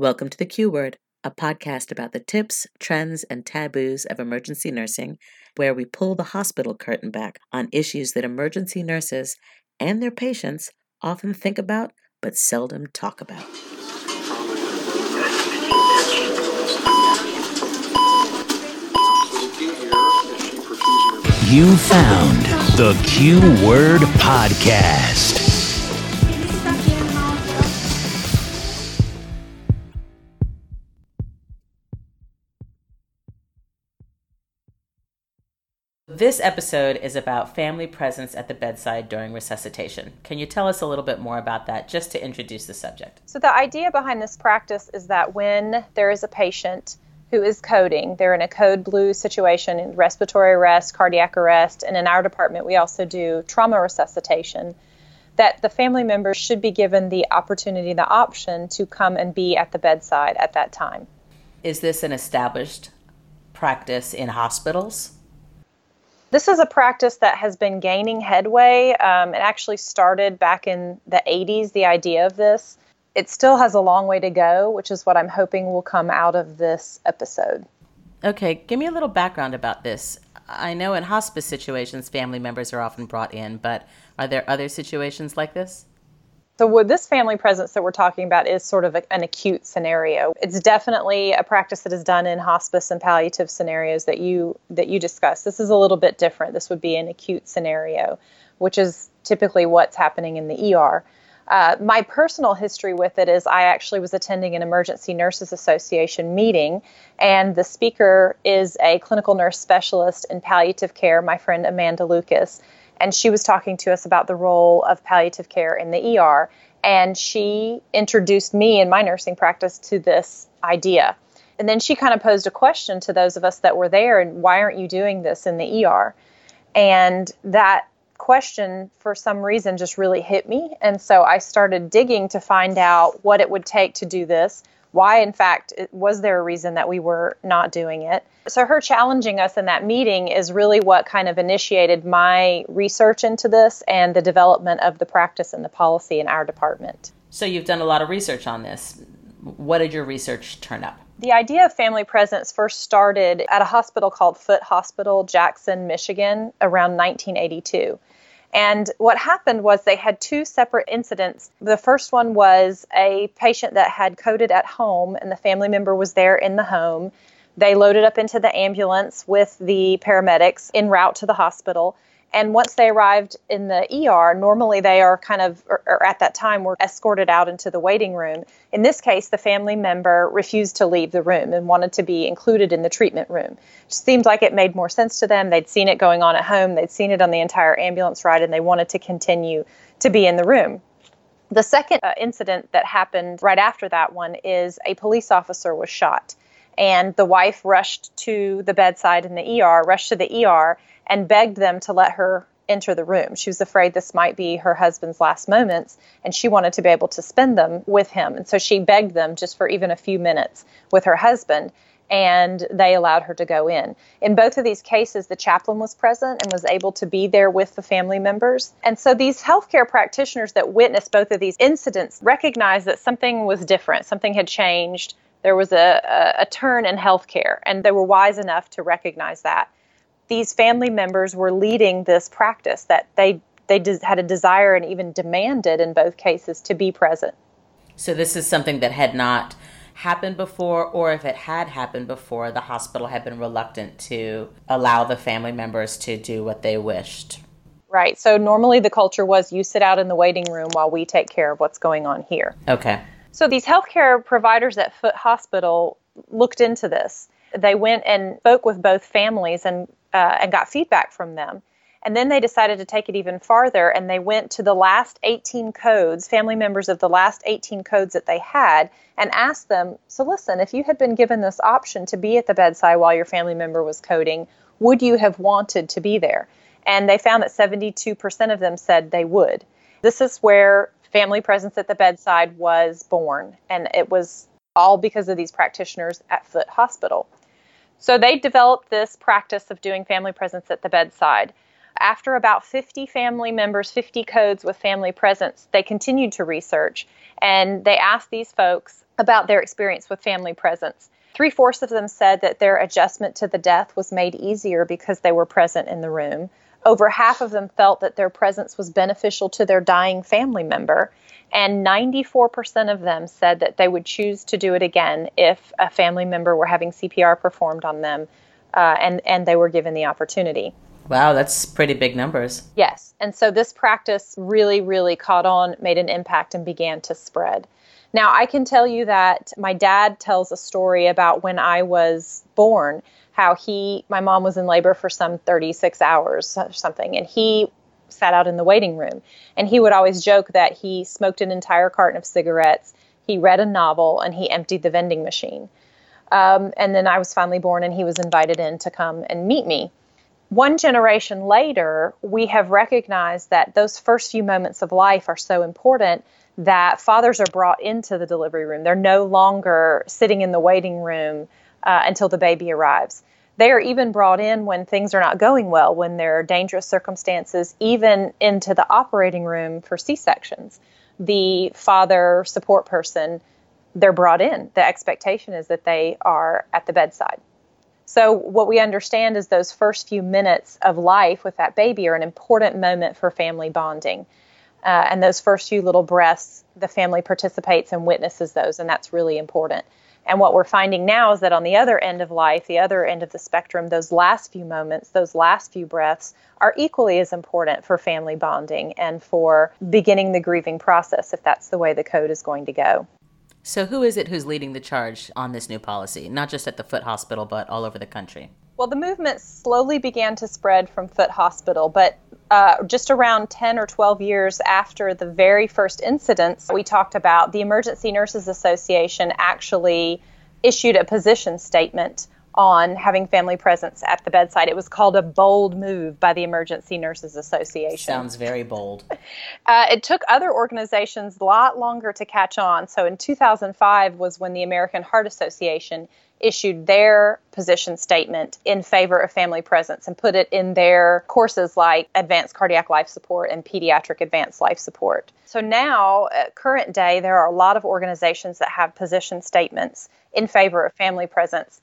Welcome to the Q Word, a podcast about the tips, trends, and taboos of emergency nursing, where we pull the hospital curtain back on issues that emergency nurses and their patients often think about but seldom talk about. You found the Q Word Podcast. This episode is about family presence at the bedside during resuscitation. Can you tell us a little bit more about that just to introduce the subject? So, the idea behind this practice is that when there is a patient who is coding, they're in a code blue situation, in respiratory arrest, cardiac arrest, and in our department, we also do trauma resuscitation. That the family members should be given the opportunity, the option to come and be at the bedside at that time. Is this an established practice in hospitals? This is a practice that has been gaining headway. Um, it actually started back in the 80s, the idea of this. It still has a long way to go, which is what I'm hoping will come out of this episode. Okay, give me a little background about this. I know in hospice situations, family members are often brought in, but are there other situations like this? So, with this family presence that we're talking about is sort of a, an acute scenario. It's definitely a practice that is done in hospice and palliative scenarios that you that you discussed. This is a little bit different. This would be an acute scenario, which is typically what's happening in the ER. Uh, my personal history with it is I actually was attending an Emergency Nurses Association meeting, and the speaker is a clinical nurse specialist in palliative care, my friend Amanda Lucas and she was talking to us about the role of palliative care in the ER. And she introduced me in my nursing practice to this idea. And then she kind of posed a question to those of us that were there and why aren't you doing this in the ER? And that question, for some reason, just really hit me. And so I started digging to find out what it would take to do this why, in fact, was there a reason that we were not doing it? So, her challenging us in that meeting is really what kind of initiated my research into this and the development of the practice and the policy in our department. So, you've done a lot of research on this. What did your research turn up? The idea of family presence first started at a hospital called Foote Hospital, Jackson, Michigan, around 1982. And what happened was they had two separate incidents. The first one was a patient that had coded at home, and the family member was there in the home. They loaded up into the ambulance with the paramedics en route to the hospital. And once they arrived in the ER, normally they are kind of, or, or, at that time, were escorted out into the waiting room. In this case, the family member refused to leave the room and wanted to be included in the treatment room. It seemed like it made more sense to them. They'd seen it going on at home, they'd seen it on the entire ambulance ride, and they wanted to continue to be in the room. The second uh, incident that happened right after that one is a police officer was shot. And the wife rushed to the bedside in the ER, rushed to the ER, and begged them to let her enter the room. She was afraid this might be her husband's last moments and she wanted to be able to spend them with him. And so she begged them just for even a few minutes with her husband and they allowed her to go in. In both of these cases, the chaplain was present and was able to be there with the family members. And so these healthcare practitioners that witnessed both of these incidents recognized that something was different, something had changed. There was a, a, a turn in healthcare, and they were wise enough to recognize that these family members were leading this practice that they they des- had a desire and even demanded in both cases to be present. So this is something that had not happened before or if it had happened before the hospital had been reluctant to allow the family members to do what they wished. Right. So normally the culture was you sit out in the waiting room while we take care of what's going on here. Okay. So these healthcare providers at Foote Hospital looked into this. They went and spoke with both families and uh, and got feedback from them. And then they decided to take it even farther and they went to the last 18 codes, family members of the last 18 codes that they had, and asked them So, listen, if you had been given this option to be at the bedside while your family member was coding, would you have wanted to be there? And they found that 72% of them said they would. This is where family presence at the bedside was born, and it was all because of these practitioners at Foote Hospital. So they developed this practice of doing family presence at the bedside. After about 50 family members, 50 codes with family presence, they continued to research and they asked these folks about their experience with family presence. Three fourths of them said that their adjustment to the death was made easier because they were present in the room. Over half of them felt that their presence was beneficial to their dying family member. And 94% of them said that they would choose to do it again if a family member were having CPR performed on them uh, and, and they were given the opportunity. Wow, that's pretty big numbers. Yes. And so this practice really, really caught on, made an impact, and began to spread. Now, I can tell you that my dad tells a story about when I was born, how he, my mom was in labor for some 36 hours or something, and he sat out in the waiting room. And he would always joke that he smoked an entire carton of cigarettes, he read a novel, and he emptied the vending machine. Um, and then I was finally born, and he was invited in to come and meet me one generation later, we have recognized that those first few moments of life are so important that fathers are brought into the delivery room. They're no longer sitting in the waiting room uh, until the baby arrives. They are even brought in when things are not going well, when there are dangerous circumstances, even into the operating room for C sections. The father support person, they're brought in. The expectation is that they are at the bedside. So, what we understand is those first few minutes of life with that baby are an important moment for family bonding. Uh, and those first few little breaths, the family participates and witnesses those, and that's really important. And what we're finding now is that on the other end of life, the other end of the spectrum, those last few moments, those last few breaths are equally as important for family bonding and for beginning the grieving process if that's the way the code is going to go. So, who is it who's leading the charge on this new policy, not just at the Foote Hospital, but all over the country? Well, the movement slowly began to spread from Foote Hospital, but uh, just around 10 or 12 years after the very first incidents we talked about, the Emergency Nurses Association actually issued a position statement on having family presence at the bedside. It was called a bold move by the Emergency Nurses Association. Sounds very bold. Uh, it took other organizations a lot longer to catch on. So in 2005 was when the American Heart Association issued their position statement in favor of family presence and put it in their courses like advanced cardiac life support and pediatric advanced life support. So now, at current day, there are a lot of organizations that have position statements in favor of family presence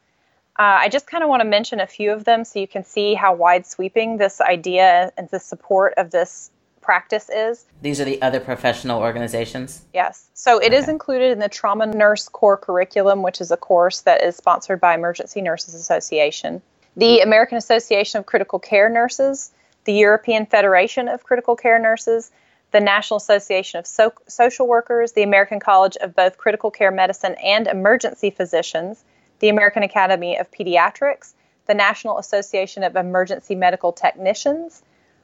uh, I just kind of want to mention a few of them so you can see how wide sweeping this idea and the support of this practice is. These are the other professional organizations? Yes. So it okay. is included in the Trauma Nurse Core Curriculum, which is a course that is sponsored by Emergency Nurses Association, the hmm. American Association of Critical Care Nurses, the European Federation of Critical Care Nurses, the National Association of so- Social Workers, the American College of both Critical Care Medicine and Emergency Physicians, the American Academy of Pediatrics, the National Association of Emergency Medical Technicians,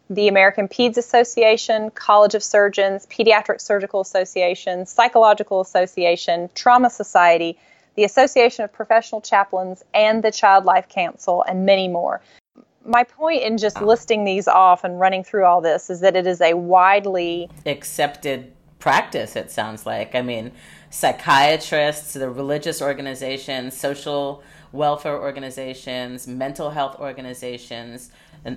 the American PEDS Association, College of Surgeons, Pediatric Surgical Association, Psychological Association, Trauma Society, the Association of Professional Chaplains, and the Child Life Council, and many more. My point in just ah. listing these off and running through all this is that it is a widely accepted practice, it sounds like. I mean, psychiatrists, the religious organizations, social welfare organizations, mental health organizations,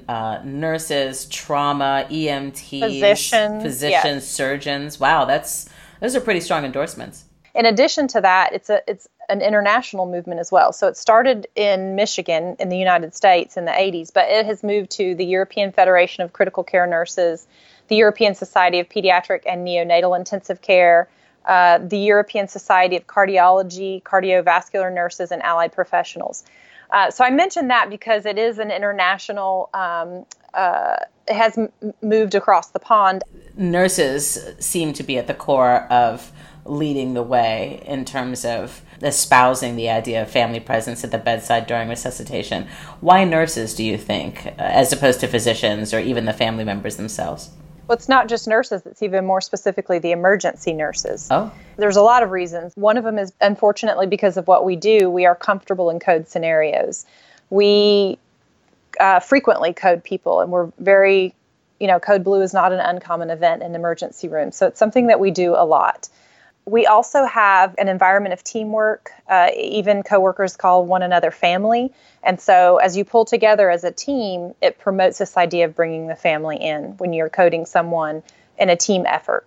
uh, nurses, trauma, EMTs, physicians, physicians, yes. surgeons. Wow, that's those are pretty strong endorsements. In addition to that, it's a it's an international movement as well. So it started in Michigan in the United States in the 80s, but it has moved to the European Federation of Critical Care Nurses, the European Society of Pediatric and Neonatal Intensive Care, uh, the European Society of Cardiology, Cardiovascular Nurses, and Allied Professionals. Uh, so I mentioned that because it is an international, um, uh, has m- moved across the pond. Nurses seem to be at the core of leading the way in terms of espousing the idea of family presence at the bedside during resuscitation. Why nurses, do you think, uh, as opposed to physicians or even the family members themselves? Well, it's not just nurses, it's even more specifically the emergency nurses. Oh. There's a lot of reasons. One of them is, unfortunately, because of what we do, we are comfortable in code scenarios. We uh, frequently code people, and we're very, you know, code blue is not an uncommon event in emergency rooms. So it's something that we do a lot we also have an environment of teamwork. Uh, even coworkers call one another family. And so, as you pull together as a team, it promotes this idea of bringing the family in when you're coding someone in a team effort.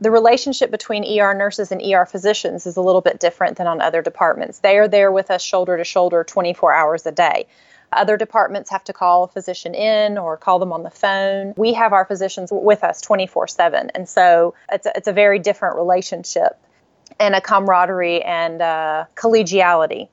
The relationship between ER nurses and ER physicians is a little bit different than on other departments. They are there with us shoulder to shoulder 24 hours a day. Other departments have to call a physician in or call them on the phone. We have our physicians with us 24 7. And so it's a, it's a very different relationship and a camaraderie and uh, collegiality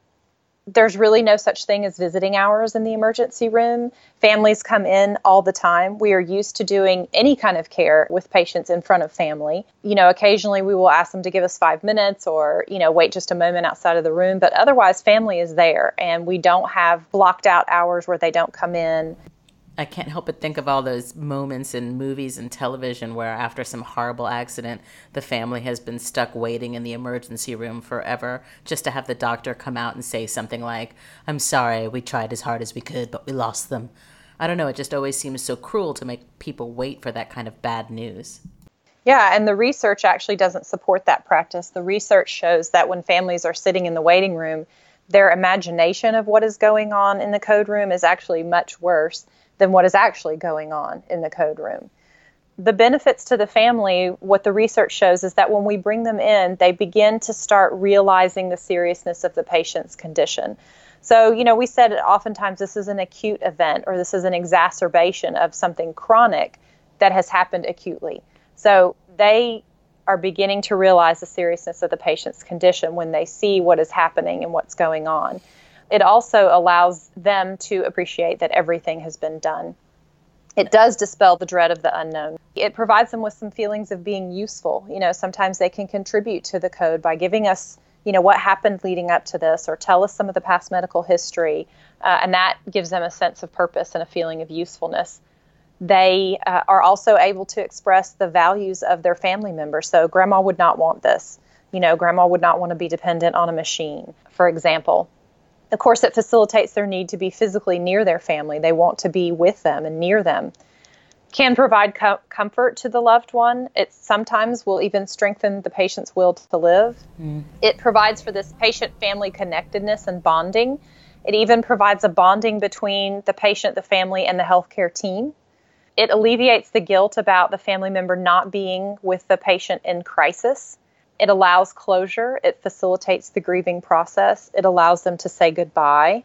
there's really no such thing as visiting hours in the emergency room. Families come in all the time. We are used to doing any kind of care with patients in front of family. You know, occasionally we will ask them to give us five minutes or, you know, wait just a moment outside of the room, but otherwise, family is there and we don't have blocked out hours where they don't come in. I can't help but think of all those moments in movies and television where, after some horrible accident, the family has been stuck waiting in the emergency room forever just to have the doctor come out and say something like, I'm sorry, we tried as hard as we could, but we lost them. I don't know, it just always seems so cruel to make people wait for that kind of bad news. Yeah, and the research actually doesn't support that practice. The research shows that when families are sitting in the waiting room, their imagination of what is going on in the code room is actually much worse than what is actually going on in the code room. The benefits to the family, what the research shows is that when we bring them in, they begin to start realizing the seriousness of the patient's condition. So, you know, we said oftentimes this is an acute event or this is an exacerbation of something chronic that has happened acutely. So they are beginning to realize the seriousness of the patient's condition when they see what is happening and what's going on it also allows them to appreciate that everything has been done. It does dispel the dread of the unknown. It provides them with some feelings of being useful. You know, sometimes they can contribute to the code by giving us, you know, what happened leading up to this or tell us some of the past medical history. Uh, and that gives them a sense of purpose and a feeling of usefulness. They uh, are also able to express the values of their family members. So, grandma would not want this. You know, grandma would not want to be dependent on a machine, for example. Of course, it facilitates their need to be physically near their family. They want to be with them and near them. Can provide co- comfort to the loved one. It sometimes will even strengthen the patient's will to live. Mm. It provides for this patient family connectedness and bonding. It even provides a bonding between the patient, the family, and the healthcare team. It alleviates the guilt about the family member not being with the patient in crisis. It allows closure, it facilitates the grieving process, it allows them to say goodbye.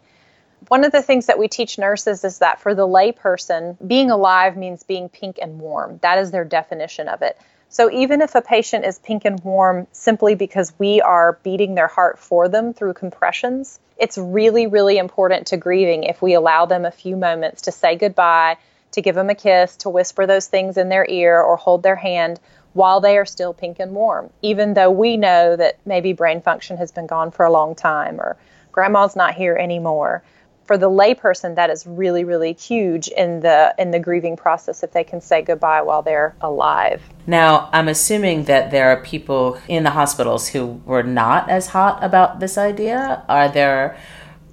One of the things that we teach nurses is that for the layperson, being alive means being pink and warm. That is their definition of it. So even if a patient is pink and warm simply because we are beating their heart for them through compressions, it's really, really important to grieving if we allow them a few moments to say goodbye, to give them a kiss, to whisper those things in their ear or hold their hand while they are still pink and warm, even though we know that maybe brain function has been gone for a long time or grandma's not here anymore. For the layperson, that is really, really huge in the in the grieving process if they can say goodbye while they're alive. Now, I'm assuming that there are people in the hospitals who were not as hot about this idea. Are there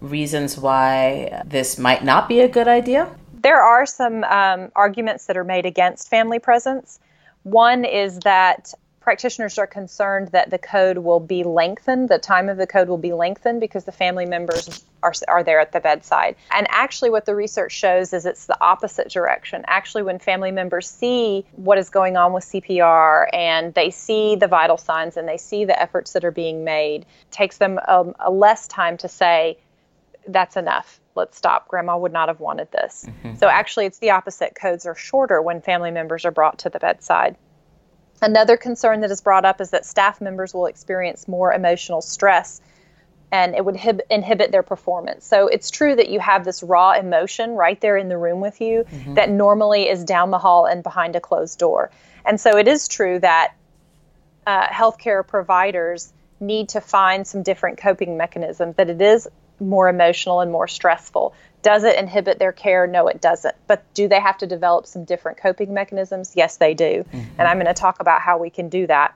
reasons why this might not be a good idea? There are some um, arguments that are made against family presence. One is that practitioners are concerned that the code will be lengthened, the time of the code will be lengthened because the family members are, are there at the bedside. And actually, what the research shows is it's the opposite direction. Actually, when family members see what is going on with CPR and they see the vital signs and they see the efforts that are being made, takes them um, a less time to say, that's enough let's stop. Grandma would not have wanted this. Mm-hmm. So actually, it's the opposite. Codes are shorter when family members are brought to the bedside. Another concern that is brought up is that staff members will experience more emotional stress and it would hib- inhibit their performance. So it's true that you have this raw emotion right there in the room with you mm-hmm. that normally is down the hall and behind a closed door. And so it is true that uh, healthcare providers need to find some different coping mechanisms, that it is more emotional and more stressful. Does it inhibit their care? No, it doesn't. But do they have to develop some different coping mechanisms? Yes, they do. Mm-hmm. And I'm going to talk about how we can do that.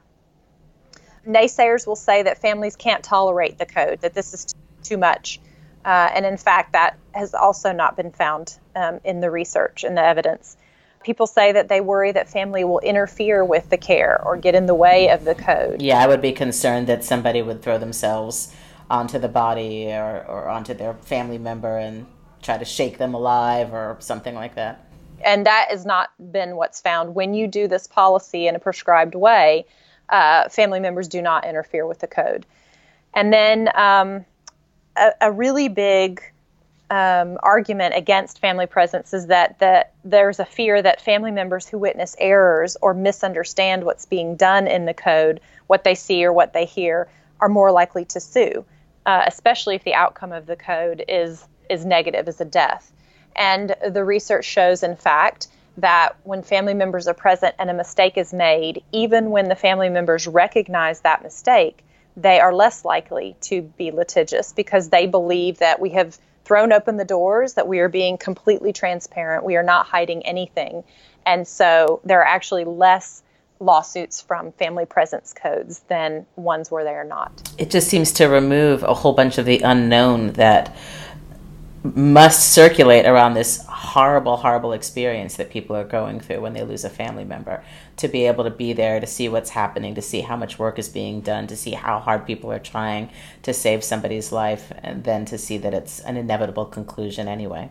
Naysayers will say that families can't tolerate the code, that this is too much. Uh, and in fact, that has also not been found um, in the research and the evidence. People say that they worry that family will interfere with the care or get in the way of the code. Yeah, I would be concerned that somebody would throw themselves onto the body or, or onto their family member and try to shake them alive or something like that. And that has not been what's found. When you do this policy in a prescribed way, uh, family members do not interfere with the code. And then um, a, a, really big um, argument against family presence is that, that there's a fear that family members who witness errors or misunderstand what's being done in the code, what they see or what they hear, are more likely to sue, uh, especially if the outcome of the code is is negative, is a death. And the research shows, in fact, that when family members are present and a mistake is made, even when the family members recognize that mistake, they are less likely to be litigious because they believe that we have thrown open the doors, that we are being completely transparent, we are not hiding anything. And so there are actually less lawsuits from family presence codes than ones where they are not. It just seems to remove a whole bunch of the unknown that must circulate around this horrible, horrible experience that people are going through when they lose a family member. To be able to be there, to see what's happening, to see how much work is being done, to see how hard people are trying to save somebody's life, and then to see that it's an inevitable conclusion anyway.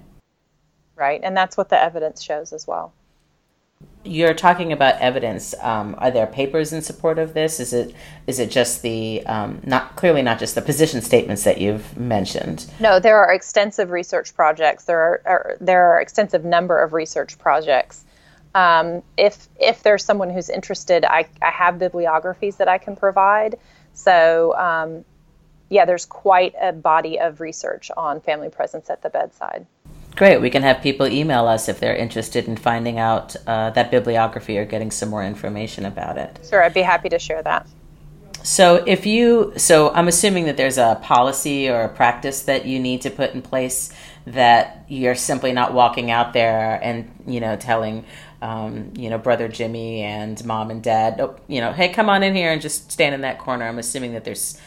Right, and that's what the evidence shows as well. You're talking about evidence. Um, are there papers in support of this? Is it is it just the um, not clearly not just the position statements that you've mentioned? No, there are extensive research projects. There are, are there are extensive number of research projects. Um, if if there's someone who's interested, I, I have bibliographies that I can provide. So um, yeah, there's quite a body of research on family presence at the bedside. Great. We can have people email us if they're interested in finding out uh, that bibliography or getting some more information about it. Sure, I'd be happy to share that. So, if you, so I'm assuming that there's a policy or a practice that you need to put in place that you're simply not walking out there and, you know, telling, um, you know, brother Jimmy and mom and dad, oh, you know, hey, come on in here and just stand in that corner. I'm assuming that there's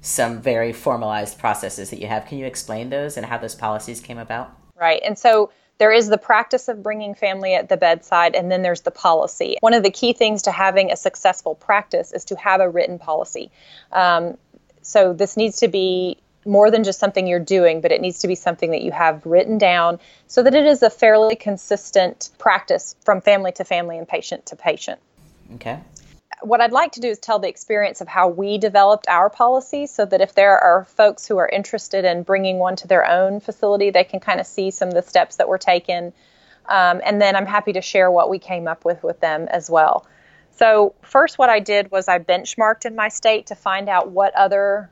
some very formalized processes that you have. Can you explain those and how those policies came about? Right? And so there is the practice of bringing family at the bedside, and then there's the policy. One of the key things to having a successful practice is to have a written policy. Um, so this needs to be more than just something you're doing, but it needs to be something that you have written down so that it is a fairly consistent practice from family to family and patient to patient. Okay what I'd like to do is tell the experience of how we developed our policy so that if there are folks who are interested in bringing one to their own facility, they can kind of see some of the steps that were taken. Um, and then I'm happy to share what we came up with with them as well. So, first, what I did was I benchmarked in my state to find out what other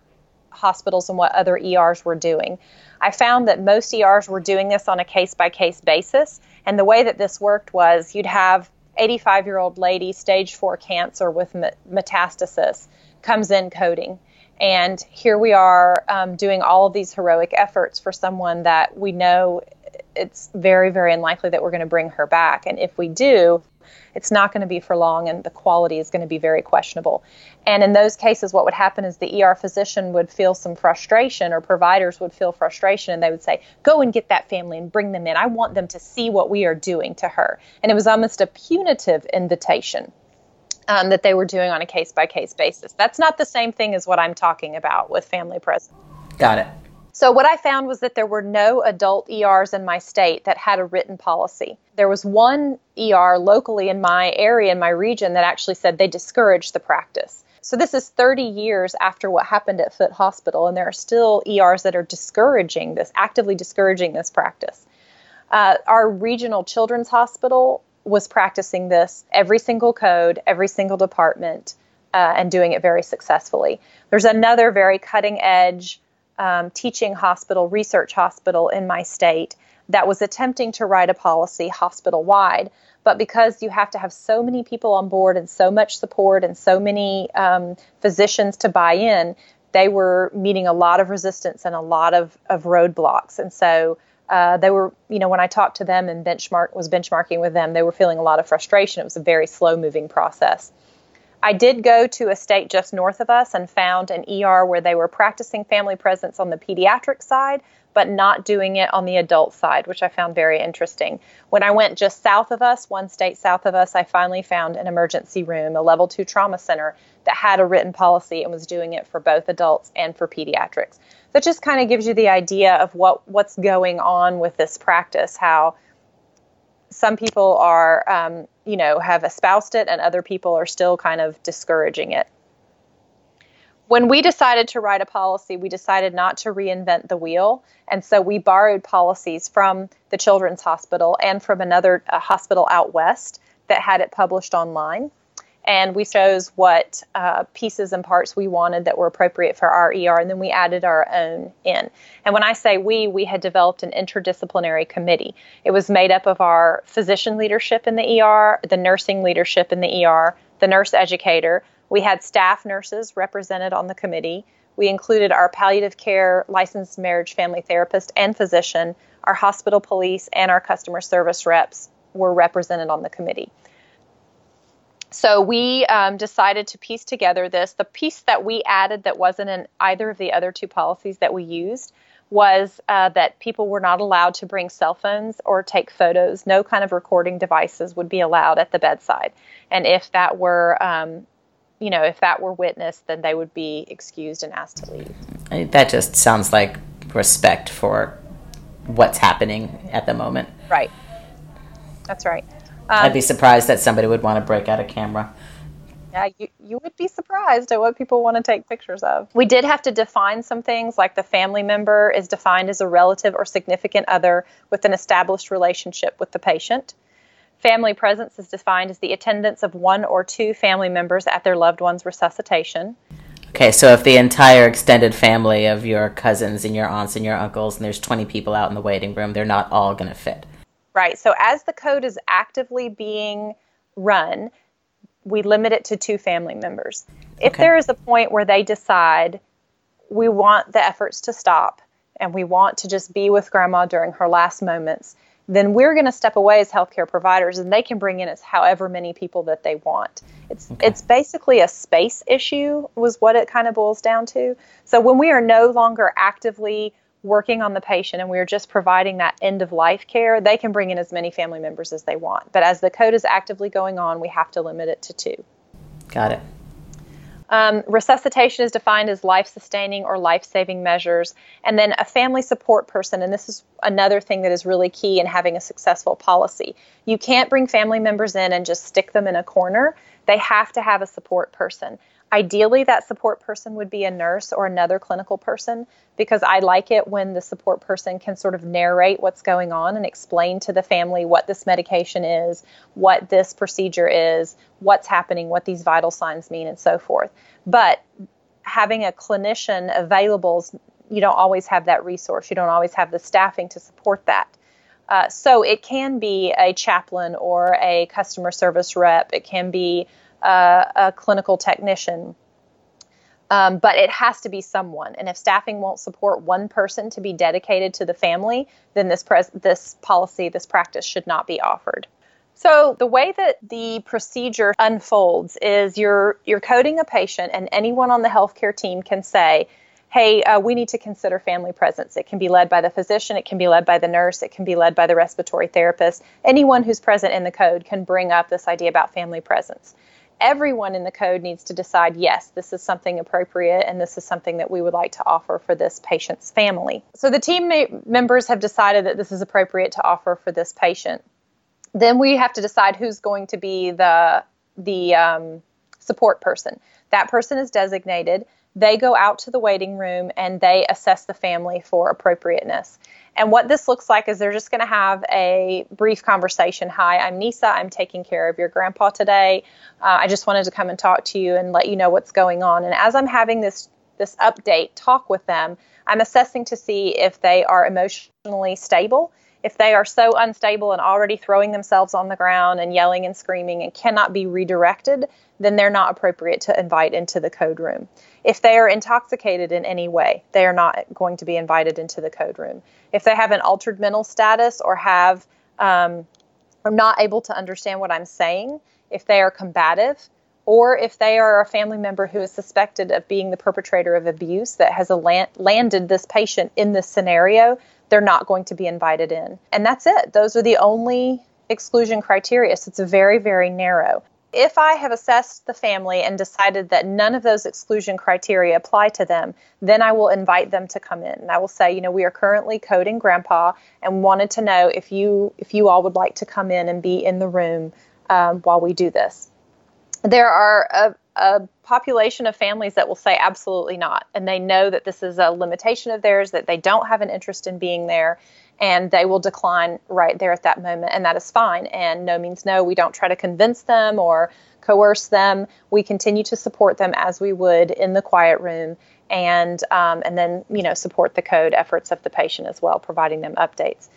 hospitals and what other ERs were doing. I found that most ERs were doing this on a case by case basis. And the way that this worked was you'd have 85 year old lady, stage four cancer with metastasis, comes in coding. And here we are um, doing all of these heroic efforts for someone that we know it's very, very unlikely that we're going to bring her back. And if we do, it's not going to be for long and the quality is going to be very questionable. And in those cases, what would happen is the ER physician would feel some frustration or providers would feel frustration and they would say, Go and get that family and bring them in. I want them to see what we are doing to her. And it was almost a punitive invitation. Um, that they were doing on a case by case basis. That's not the same thing as what I'm talking about with family presence. Got it. So, what I found was that there were no adult ERs in my state that had a written policy. There was one ER locally in my area, in my region, that actually said they discouraged the practice. So, this is 30 years after what happened at Foote Hospital, and there are still ERs that are discouraging this, actively discouraging this practice. Uh, our regional children's hospital was practicing this every single code, every single department, uh, and doing it very successfully. There's another very cutting edge um, teaching hospital, research hospital in my state that was attempting to write a policy hospital wide. But because you have to have so many people on board and so much support and so many um, physicians to buy in, they were meeting a lot of resistance and a lot of, of roadblocks. And so uh, they were, you know, when I talked to them and benchmark was benchmarking with them, they were feeling a lot of frustration. It was a very slow moving process. I did go to a state just north of us and found an ER where they were practicing family presence on the pediatric side, but not doing it on the adult side, which I found very interesting. When I went just south of us, one state south of us, I finally found an emergency room, a level two trauma center that had a written policy and was doing it for both adults and for pediatrics. It just kind of gives you the idea of what, what's going on with this practice, how some people are, um, you know, have espoused it, and other people are still kind of discouraging it. When we decided to write a policy, we decided not to reinvent the wheel. And so we borrowed policies from the Children's Hospital and from another hospital out west that had it published online and we chose what uh, pieces and parts we wanted that were appropriate for our ER, and then we added our own in. And when I say we, we had developed an interdisciplinary committee. It was made up of our physician leadership in the ER, the nursing leadership in the ER, the nurse educator. We had staff nurses represented on the committee. We included our palliative care licensed marriage family therapist and physician, our hospital police, and our customer service reps were represented on the committee. So we um, decided to piece together this. The piece that we added that wasn't in either of the other two policies that we used was uh, that people were not allowed to bring cell phones or take photos. No kind of recording devices would be allowed at the bedside. And if that were, um, you know, if that were witnessed, then they would be excused and asked to leave. That just sounds like respect for what's happening at the moment. Right. That's right. Um, I'd be surprised that somebody would want to break out a camera. Yeah, you, you would be surprised at what people want to take pictures of. We did have to define some things, like the family member is defined as a relative or significant other with an established relationship with the patient. Family presence is defined as the attendance of one or two family members at their loved one's resuscitation. Okay, so if the entire extended family of your cousins and your aunts and your uncles, and there's 20 people out in the waiting room, they're not all going to fit. Right. So as the code is actively being run, we limit it to two family members. If there is a point where they decide we want the efforts to stop and we want to just be with grandma during her last moments, then we're going to step away as healthcare providers and they can bring in as however many people that they want. It's okay. it's basically a space issue was what it kind of boils down to. So when we are no longer actively working on the patient and we're just providing that end of life care, they can bring in as many family members as they want. But as the code is actively going on, we have to limit it to two. Got it. Um, resuscitation is defined as life sustaining or life saving measures. And then a family support person, and this is another thing that is really key in having a successful policy. You can't bring family members in and just stick them in a corner. They have to have a support person. Ideally, that support person would be a nurse or another clinical person because I like it when the support person can sort of narrate what's going on and explain to the family what this medication is, what this procedure is, what's happening, what these vital signs mean, and so forth. But having a clinician available, you don't always have that resource. You don't always have the staffing to support that. Uh, so it can be a chaplain or a customer service rep. It can be uh, a clinical technician. Um, but it has to be someone. And if staffing won't support one person to be dedicated to the family, then this pres- this policy, this practice should not be offered. So the way that the procedure unfolds is you're you're coding a patient, and anyone on the healthcare team can say, "Hey, uh, we need to consider family presence." It can be led by the physician, it can be led by the nurse, it can be led by the respiratory therapist. Anyone who's present in the code can bring up this idea about family presence everyone in the code needs to decide yes, this is something appropriate and this is something that we would like to offer for this patient's family. So the team members have decided that this is appropriate to offer for this patient. Then we have to decide who's going to be the the um, support person. That person is designated. They go out to the waiting room and they assess the family for appropriateness. And what this looks like is they're just going to have a brief conversation. Hi, I'm Nyssa. I'm taking care of your grandpa today. Uh, I just wanted to come and talk to you and let you know what's going on. And as I'm having this this update talk with them, I'm assessing to see if they are emotionally stable. If they are so unstable and already throwing themselves on the ground and yelling and screaming and cannot be redirected, then they're not appropriate to invite into the code room. If they are intoxicated in any way, they are not going to be invited into the code room. If they have an altered mental status or have um, are not able to understand what I'm saying, if they are combative, or if they are a family member who is suspected of being the perpetrator of abuse that has land- landed this patient in this scenario, they're not going to be invited in. And that's it. Those are the only exclusion criteria. So it's very, very narrow. if I have assessed the family and decided that none of those exclusion criteria apply to them, then I will invite them to come in. And I will say, you know, we are currently coding grandpa and wanted to know if you if you all would like to come in and be in the room um, while we do this. There are a, a population of families that will say absolutely not, and they know that this is a limitation of theirs, that they don't have an interest in being there, and they will decline right there at that moment, and that is fine. And no means no. We don't try to convince them or coerce them. We continue to support them as we would in the quiet room, and um, and then you know support the code efforts of the patient as well, providing them updates.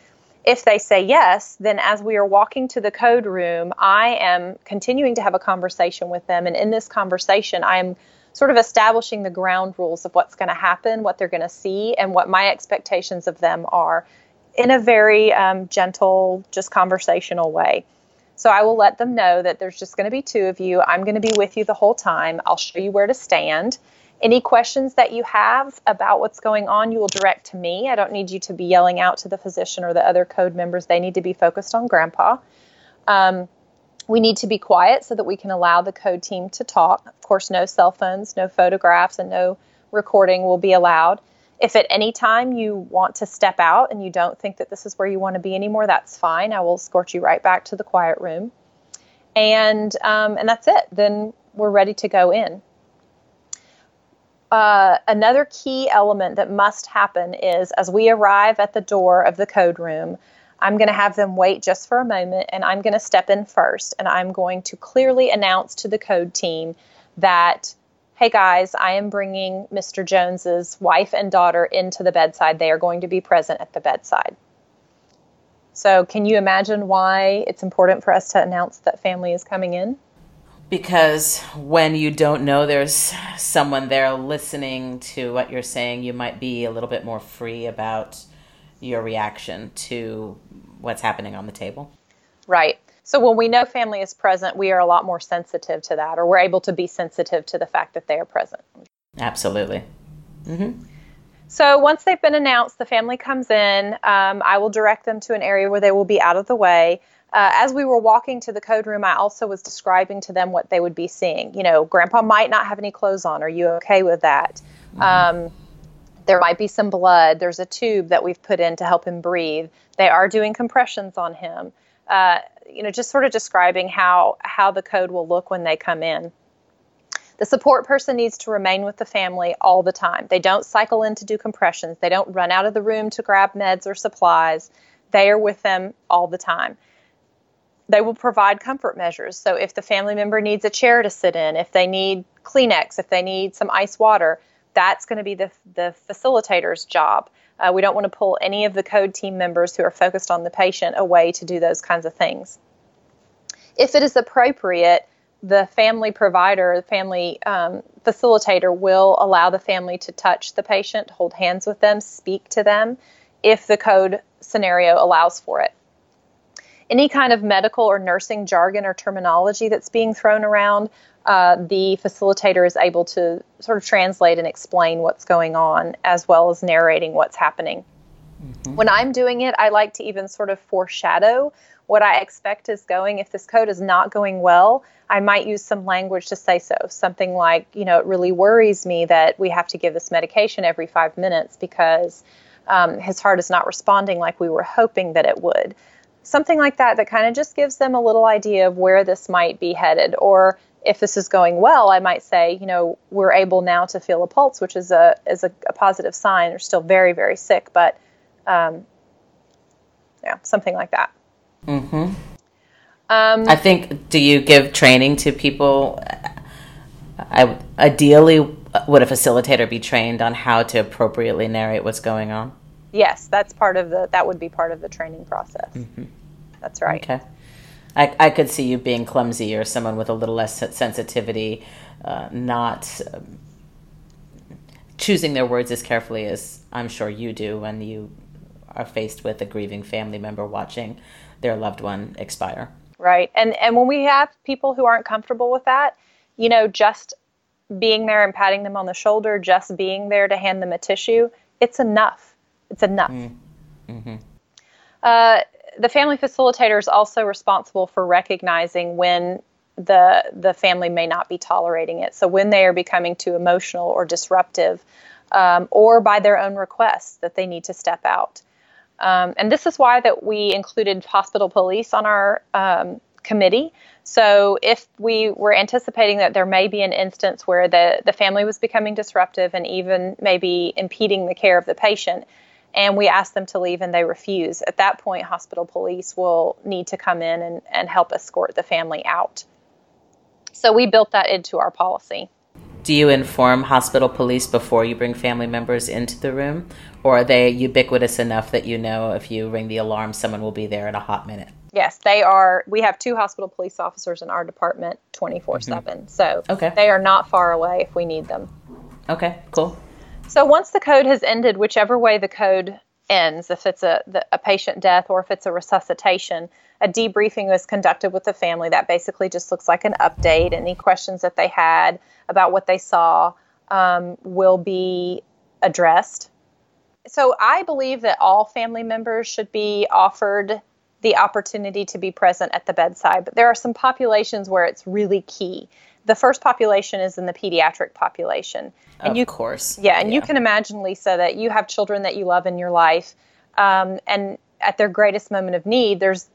If they say yes, then as we are walking to the code room, I am continuing to have a conversation with them, and in this conversation, I am sort of establishing the ground rules of what's going to happen, what they're going to see, and what my expectations of them are in a very um, gentle, just conversational way. So I will let them know that there's just going to be two of you. I'm going to be with you the whole time. I'll show you where to stand. Any questions that you have about what's going on, you will direct to me. I don't need you to be yelling out to the physician or the other code members. They need to be focused on grandpa. Um, we need to be quiet so that we can allow the code team to talk. Of course, no cell phones, no photographs, and no recording will be allowed. If at any time you want to step out and you don't think that this is where you want to be anymore, that's fine. I will escort you right back to the quiet room. And, um, and that's it. Then we're ready to go in. Uh, another key element that must happen is as we arrive at the door of the code room, I'm going to have them wait just for a moment and I'm going to step in first and I'm going to clearly announce to the code team that hey guys, I am bringing Mr. Jones's wife and daughter into the bedside. They are going to be present at the bedside. So, can you imagine why it's important for us to announce that family is coming in? Because when you don't know there's someone there listening to what you're saying, you might be a little bit more free about your reaction to what's happening on the table. Right. So when we know family is present, we are a lot more sensitive to that, or we're able to be sensitive to the fact that they are present. Absolutely. Mm-hmm. So once they've been announced, the family comes in. Um, I will direct them to an area where they will be out of the way. Uh, as we were walking to the code room, I also was describing to them what they would be seeing. You know, Grandpa might not have any clothes on. Are you okay with that? Mm-hmm. Um, there might be some blood. There's a tube that we've put in to help him breathe. They are doing compressions on him. Uh, you know, just sort of describing how how the code will look when they come in. The support person needs to remain with the family all the time. They don't cycle in to do compressions. They don't run out of the room to grab meds or supplies. They are with them all the time. They will provide comfort measures. So if the family member needs a chair to sit in, if they need Kleenex, if they need some ice water, that's going to be the, the facilitator's job. Uh, we don't want to pull any of the code team members who are focused on the patient away to do those kinds of things. If it is appropriate, the family provider, the family um, facilitator will allow the family to touch the patient, hold hands with them, speak to them if the code scenario allows for it. Any kind of medical or nursing jargon or terminology that's being thrown around, uh, the facilitator is able to sort of translate and explain what's going on as well as narrating what's happening. Mm-hmm. When I'm doing it, I like to even sort of foreshadow what I expect is going. If this code is not going well, I might use some language to say so. Something like, you know, it really worries me that we have to give this medication every five minutes because um, his heart is not responding like we were hoping that it would. Something like that, that kind of just gives them a little idea of where this might be headed. Or if this is going well, I might say, you know, we're able now to feel a pulse, which is a is a, a positive sign. They're still very very sick, but um, yeah, something like that. Mm-hmm. Um, I think. Do you give training to people? I ideally would a facilitator be trained on how to appropriately narrate what's going on. Yes, that's part of the. That would be part of the training process. Mm-hmm. That's right. Okay. I, I could see you being clumsy or someone with a little less sensitivity, uh, not um, choosing their words as carefully as I'm sure you do when you are faced with a grieving family member watching their loved one expire. Right. And and when we have people who aren't comfortable with that, you know, just being there and patting them on the shoulder, just being there to hand them a tissue, it's enough. It's enough. Mm. Mm-hmm. Uh, the family facilitator is also responsible for recognizing when the the family may not be tolerating it. So when they are becoming too emotional or disruptive, um, or by their own request that they need to step out. Um, and this is why that we included hospital police on our um, committee. So if we were anticipating that there may be an instance where the, the family was becoming disruptive and even maybe impeding the care of the patient, and we ask them to leave and they refuse, at that point, hospital police will need to come in and, and help escort the family out. So we built that into our policy. Do you inform hospital police before you bring family members into the room? Or are they ubiquitous enough that you know if you ring the alarm, someone will be there in a hot minute? Yes, they are. We have two hospital police officers in our department 24 mm-hmm. 7. So okay. they are not far away if we need them. Okay, cool. So once the code has ended, whichever way the code ends, if it's a, the, a patient death or if it's a resuscitation, a debriefing was conducted with the family. That basically just looks like an update. Any questions that they had about what they saw um, will be addressed. So I believe that all family members should be offered the opportunity to be present at the bedside, but there are some populations where it's really key. The first population is in the pediatric population. And of you, course. Yeah, and yeah. you can imagine, Lisa, that you have children that you love in your life, um, and at their greatest moment of need, there's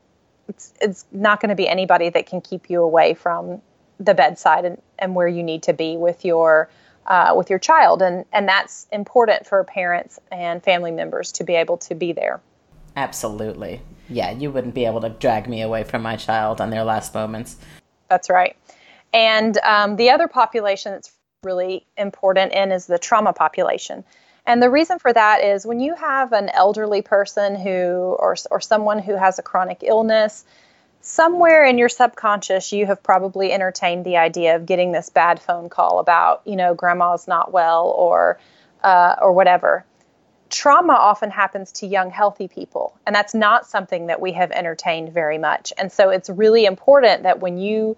it's, it's not going to be anybody that can keep you away from the bedside and, and where you need to be with your uh, with your child and and that's important for parents and family members to be able to be there absolutely. Yeah you wouldn't be able to drag me away from my child on their last moments. That's right. And um, the other population that's really important in is the trauma population. And the reason for that is when you have an elderly person who, or, or someone who has a chronic illness, somewhere in your subconscious, you have probably entertained the idea of getting this bad phone call about, you know, grandma's not well or, uh, or whatever. Trauma often happens to young, healthy people, and that's not something that we have entertained very much. And so it's really important that when you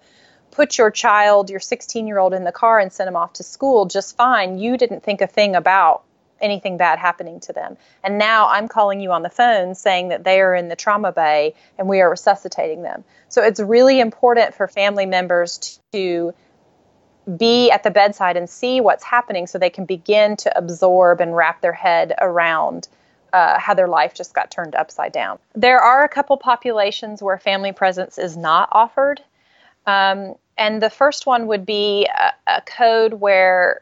put your child, your 16 year old, in the car and send them off to school just fine, you didn't think a thing about anything bad happening to them. And now I'm calling you on the phone saying that they are in the trauma bay and we are resuscitating them. So it's really important for family members to be at the bedside and see what's happening so they can begin to absorb and wrap their head around uh, how their life just got turned upside down. There are a couple populations where family presence is not offered. Um, and the first one would be a, a code where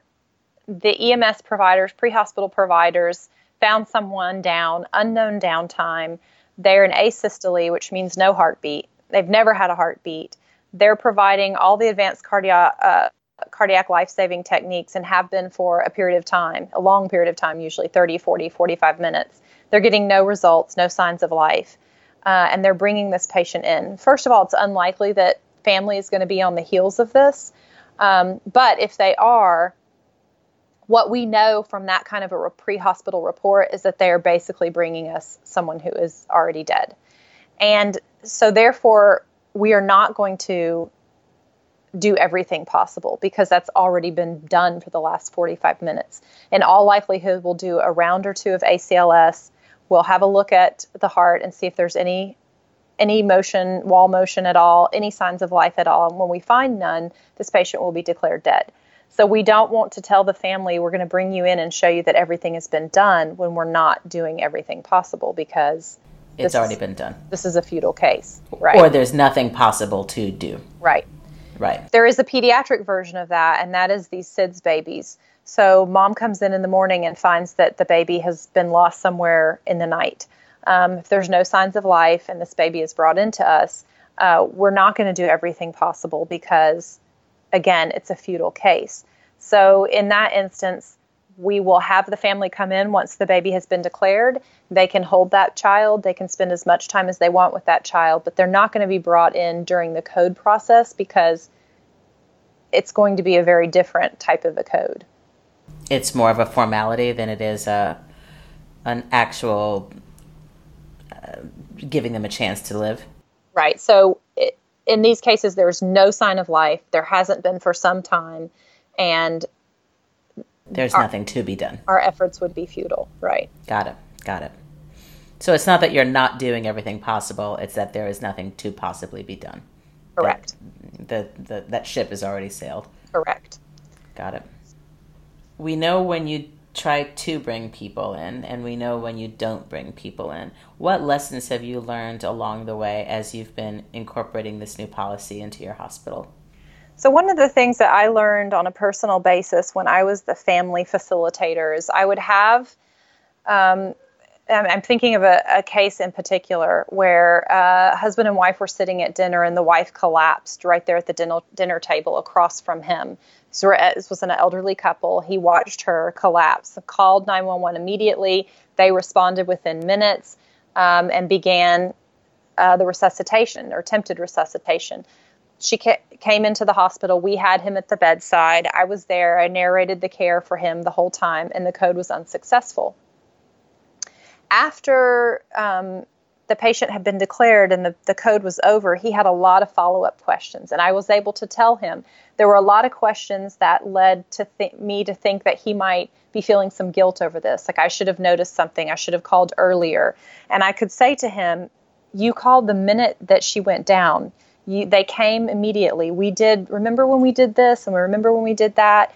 the EMS providers, pre hospital providers, found someone down, unknown downtime. They're in asystole, which means no heartbeat. They've never had a heartbeat. They're providing all the advanced cardiac, uh, cardiac life saving techniques and have been for a period of time, a long period of time, usually 30, 40, 45 minutes. They're getting no results, no signs of life. Uh, and they're bringing this patient in. First of all, it's unlikely that family is going to be on the heels of this. Um, but if they are, what we know from that kind of a pre hospital report is that they are basically bringing us someone who is already dead. And so, therefore, we are not going to do everything possible because that's already been done for the last 45 minutes. In all likelihood, we'll do a round or two of ACLS. We'll have a look at the heart and see if there's any any motion, wall motion at all, any signs of life at all. And when we find none, this patient will be declared dead. So we don't want to tell the family we're going to bring you in and show you that everything has been done when we're not doing everything possible because it's already is, been done. This is a futile case, right? Or there's nothing possible to do. Right. Right. There is a pediatric version of that, and that is these SIDS babies. So mom comes in in the morning and finds that the baby has been lost somewhere in the night. Um, if there's no signs of life and this baby is brought into us, uh, we're not going to do everything possible because again, it's a futile case. So in that instance, we will have the family come in once the baby has been declared. They can hold that child. They can spend as much time as they want with that child, but they're not going to be brought in during the code process because it's going to be a very different type of a code. It's more of a formality than it is a an actual uh, giving them a chance to live. Right. So it, in these cases, there's no sign of life. There hasn't been for some time, and there's our, nothing to be done. Our efforts would be futile, right? Got it. Got it. So it's not that you're not doing everything possible; it's that there is nothing to possibly be done. Correct. The, the, the that ship has already sailed. Correct. Got it. We know when you try to bring people in, and we know when you don't bring people in. What lessons have you learned along the way as you've been incorporating this new policy into your hospital? So, one of the things that I learned on a personal basis when I was the family facilitator is I would have, um, I'm thinking of a, a, case in particular where uh, husband and wife were sitting at dinner and the wife collapsed right there at the dinner, dinner table across from him. So this was an elderly couple. He watched her collapse, called 911 immediately. They responded within minutes um, and began uh, the resuscitation or attempted resuscitation she ca- came into the hospital. We had him at the bedside. I was there. I narrated the care for him the whole time, and the code was unsuccessful. After um, the patient had been declared and the, the code was over, he had a lot of follow up questions. And I was able to tell him there were a lot of questions that led to th- me to think that he might be feeling some guilt over this. Like, I should have noticed something, I should have called earlier. And I could say to him, You called the minute that she went down you, they came immediately. We did, remember when we did this and we remember when we did that?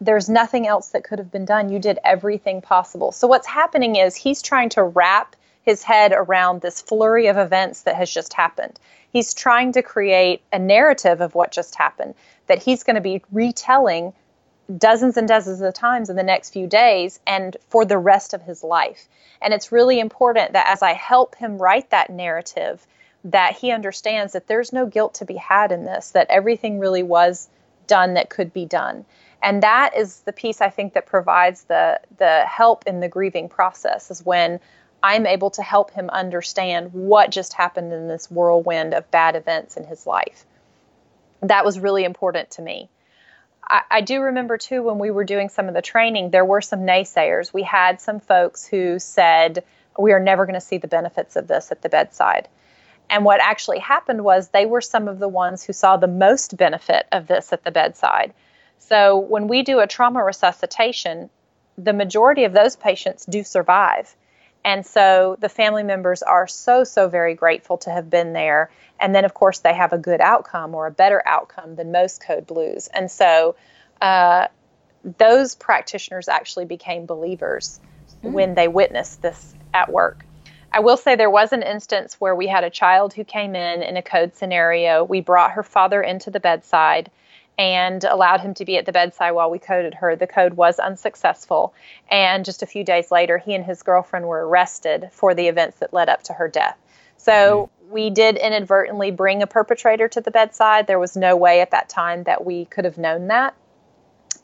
There's nothing else that could have been done. You did everything possible. So, what's happening is he's trying to wrap his head around this flurry of events that has just happened. He's trying to create a narrative of what just happened that he's going to be retelling dozens and dozens of times in the next few days and for the rest of his life. And it's really important that as I help him write that narrative, that he understands that there's no guilt to be had in this, that everything really was done that could be done. And that is the piece I think that provides the the help in the grieving process is when I'm able to help him understand what just happened in this whirlwind of bad events in his life. That was really important to me. I, I do remember too when we were doing some of the training, there were some naysayers. We had some folks who said, We are never going to see the benefits of this at the bedside. And what actually happened was they were some of the ones who saw the most benefit of this at the bedside. So when we do a trauma resuscitation, the majority of those patients do survive. And so the family members are so, so very grateful to have been there. And then, of course, they have a good outcome or a better outcome than most code blues. And so uh, those practitioners actually became believers mm. when they witnessed this at work. I will say there was an instance where we had a child who came in in a code scenario. We brought her father into the bedside and allowed him to be at the bedside while we coded her. The code was unsuccessful. And just a few days later, he and his girlfriend were arrested for the events that led up to her death. So we did inadvertently bring a perpetrator to the bedside. There was no way at that time that we could have known that.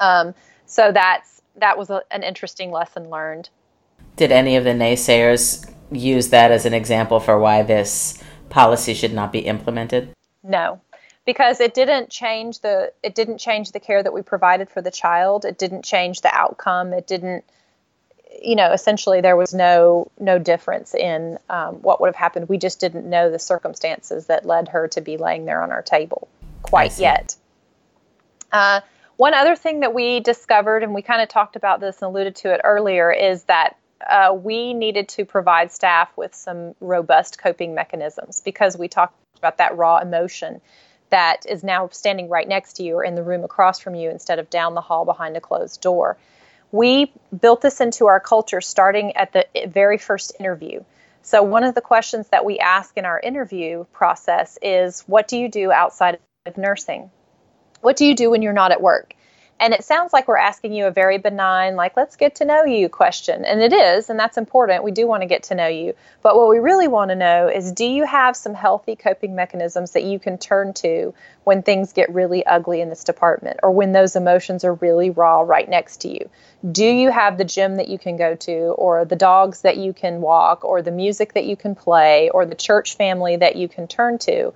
Um, so that's that was a, an interesting lesson learned. Did any of the naysayers use that as an example for why this policy should not be implemented? No, because it didn't change the it didn't change the care that we provided for the child. It didn't change the outcome. It didn't you know essentially there was no no difference in um, what would have happened we just didn't know the circumstances that led her to be laying there on our table quite yet uh, one other thing that we discovered and we kind of talked about this and alluded to it earlier is that uh, we needed to provide staff with some robust coping mechanisms because we talked about that raw emotion that is now standing right next to you or in the room across from you instead of down the hall behind a closed door. We built this into our culture starting at the very first interview. So, one of the questions that we ask in our interview process is What do you do outside of nursing? What do you do when you're not at work? And it sounds like we're asking you a very benign, like, let's get to know you question. And it is, and that's important. We do want to get to know you. But what we really want to know is do you have some healthy coping mechanisms that you can turn to when things get really ugly in this department or when those emotions are really raw right next to you? Do you have the gym that you can go to or the dogs that you can walk or the music that you can play or the church family that you can turn to?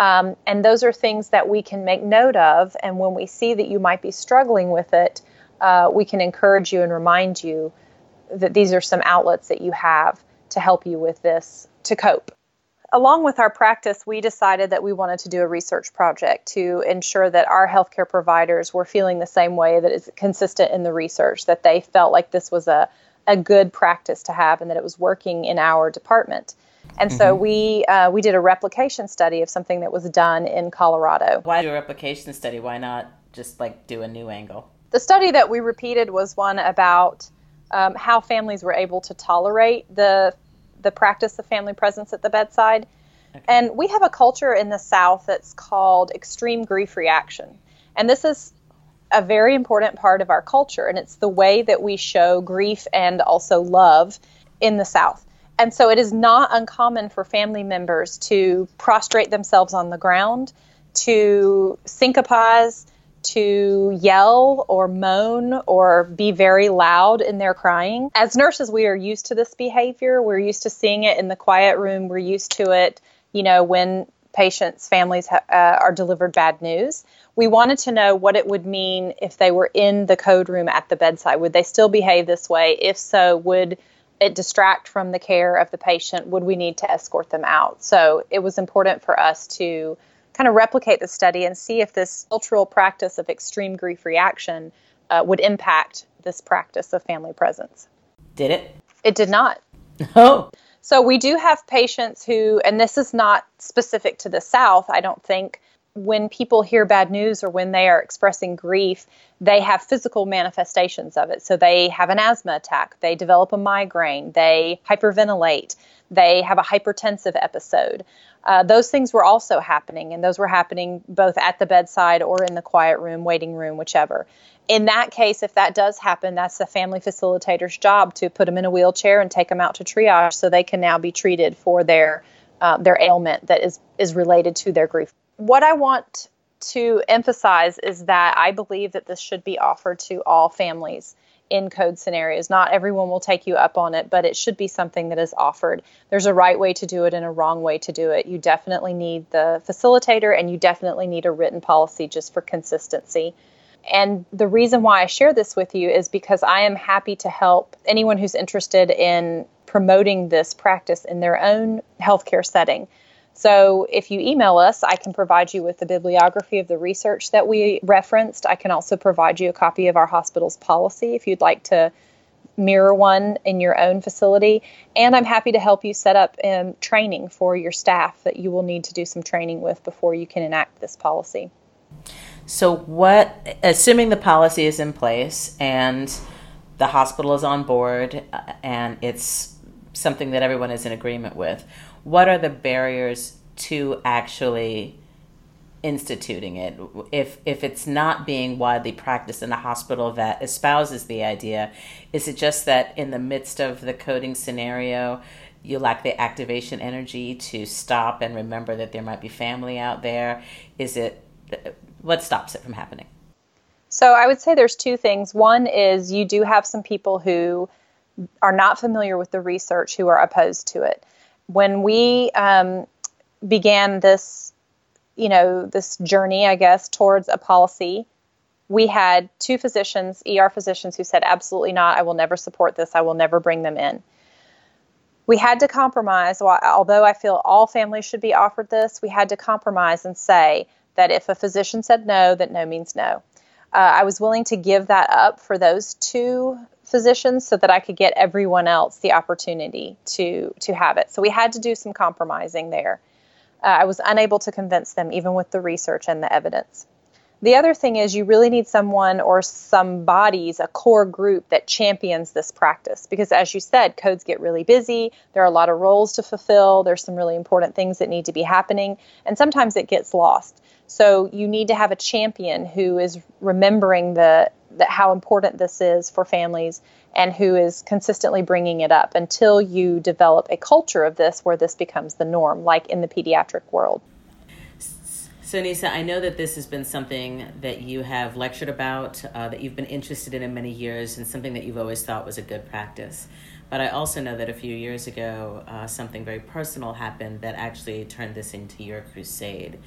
Um, and those are things that we can make note of. And when we see that you might be struggling with it, uh, we can encourage you and remind you that these are some outlets that you have to help you with this to cope. Along with our practice, we decided that we wanted to do a research project to ensure that our healthcare providers were feeling the same way that is consistent in the research, that they felt like this was a, a good practice to have and that it was working in our department. And so mm-hmm. we uh, we did a replication study of something that was done in Colorado. Why do a replication study? Why not just like do a new angle? The study that we repeated was one about um, how families were able to tolerate the the practice of family presence at the bedside. Okay. And we have a culture in the South that's called extreme grief reaction. And this is a very important part of our culture, and it's the way that we show grief and also love in the South. And so it is not uncommon for family members to prostrate themselves on the ground, to syncopize, to yell or moan or be very loud in their crying. As nurses, we are used to this behavior. We're used to seeing it in the quiet room. We're used to it, you know, when patients' families ha- uh, are delivered bad news. We wanted to know what it would mean if they were in the code room at the bedside. Would they still behave this way? If so, would it distract from the care of the patient? Would we need to escort them out? So it was important for us to kind of replicate the study and see if this cultural practice of extreme grief reaction uh, would impact this practice of family presence. Did it? It did not. Oh. So we do have patients who, and this is not specific to the South, I don't think, when people hear bad news or when they are expressing grief, they have physical manifestations of it. So they have an asthma attack, they develop a migraine, they hyperventilate, they have a hypertensive episode. Uh, those things were also happening, and those were happening both at the bedside or in the quiet room, waiting room, whichever. In that case, if that does happen, that's the family facilitator's job to put them in a wheelchair and take them out to triage so they can now be treated for their uh, their ailment that is is related to their grief what I want to emphasize is that I believe that this should be offered to all families in code scenarios. Not everyone will take you up on it, but it should be something that is offered. There's a right way to do it and a wrong way to do it. You definitely need the facilitator and you definitely need a written policy just for consistency. And the reason why I share this with you is because I am happy to help anyone who's interested in promoting this practice in their own healthcare setting. So if you email us, I can provide you with the bibliography of the research that we referenced. I can also provide you a copy of our hospital's policy if you'd like to mirror one in your own facility. And I'm happy to help you set up um, training for your staff that you will need to do some training with before you can enact this policy. So, what, assuming the policy is in place and the hospital is on board uh, and it's something that everyone is in agreement with, what are the barriers to actually instituting it? If if it's not being widely practiced in a hospital that espouses the idea is it just that in the midst of the coding scenario you lack the activation energy to stop and remember that there might be family out there? Is it what stops it from happening? So i would say there's two things. One is you do have some people who are not familiar with the research who are opposed to it when we um, began this, you know, this journey, I guess, towards a policy, we had two physicians, ER physicians, who said, absolutely not, I will never support this, I will never bring them in. We had to compromise, although I feel all families should be offered this, we had to compromise and say that if a physician said no, that no means no. Uh, I was willing to give that up for those two physicians so that I could get everyone else the opportunity to to have it. So we had to do some compromising there. Uh, I was unable to convince them even with the research and the evidence. The other thing is you really need someone or some bodies, a core group that champions this practice because as you said, codes get really busy, there are a lot of roles to fulfill, there's some really important things that need to be happening, and sometimes it gets lost. So you need to have a champion who is remembering the that how important this is for families and who is consistently bringing it up until you develop a culture of this where this becomes the norm, like in the pediatric world. So, Nyssa, I know that this has been something that you have lectured about, uh, that you've been interested in in many years, and something that you've always thought was a good practice. But I also know that a few years ago, uh, something very personal happened that actually turned this into your crusade.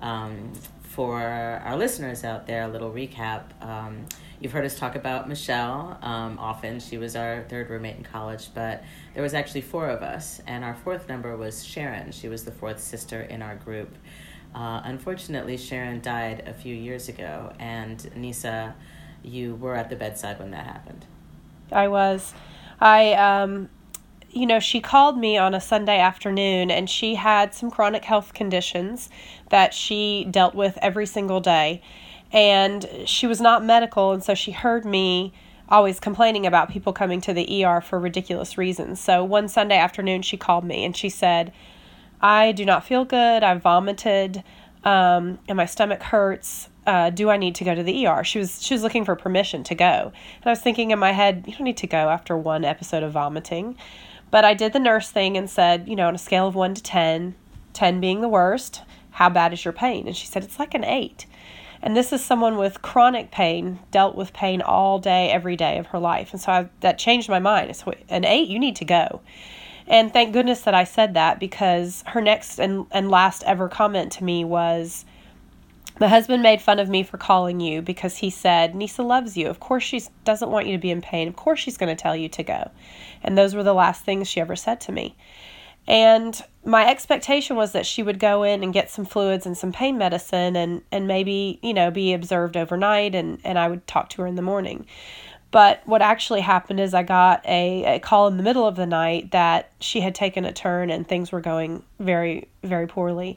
Um, for our listeners out there, a little recap. Um, you've heard us talk about Michelle um, often. She was our third roommate in college, but there was actually four of us, and our fourth member was Sharon. She was the fourth sister in our group. Uh, unfortunately, Sharon died a few years ago, and Nyssa, you were at the bedside when that happened. I was. I um, you know, she called me on a Sunday afternoon and she had some chronic health conditions that she dealt with every single day. And she was not medical, and so she heard me always complaining about people coming to the ER for ridiculous reasons. So one Sunday afternoon, she called me and she said, I do not feel good. I vomited um, and my stomach hurts. Uh, do I need to go to the ER? She was she was looking for permission to go, and I was thinking in my head, you don't need to go after one episode of vomiting. But I did the nurse thing and said, you know, on a scale of one to 10, 10 being the worst, how bad is your pain? And she said, it's like an eight. And this is someone with chronic pain, dealt with pain all day, every day of her life. And so I, that changed my mind. So an eight, you need to go. And thank goodness that I said that because her next and, and last ever comment to me was, my husband made fun of me for calling you because he said, Nyssa loves you. Of course, she doesn't want you to be in pain. Of course, she's going to tell you to go. And those were the last things she ever said to me. And my expectation was that she would go in and get some fluids and some pain medicine and, and maybe, you know, be observed overnight and, and I would talk to her in the morning. But what actually happened is I got a, a call in the middle of the night that she had taken a turn and things were going very, very poorly.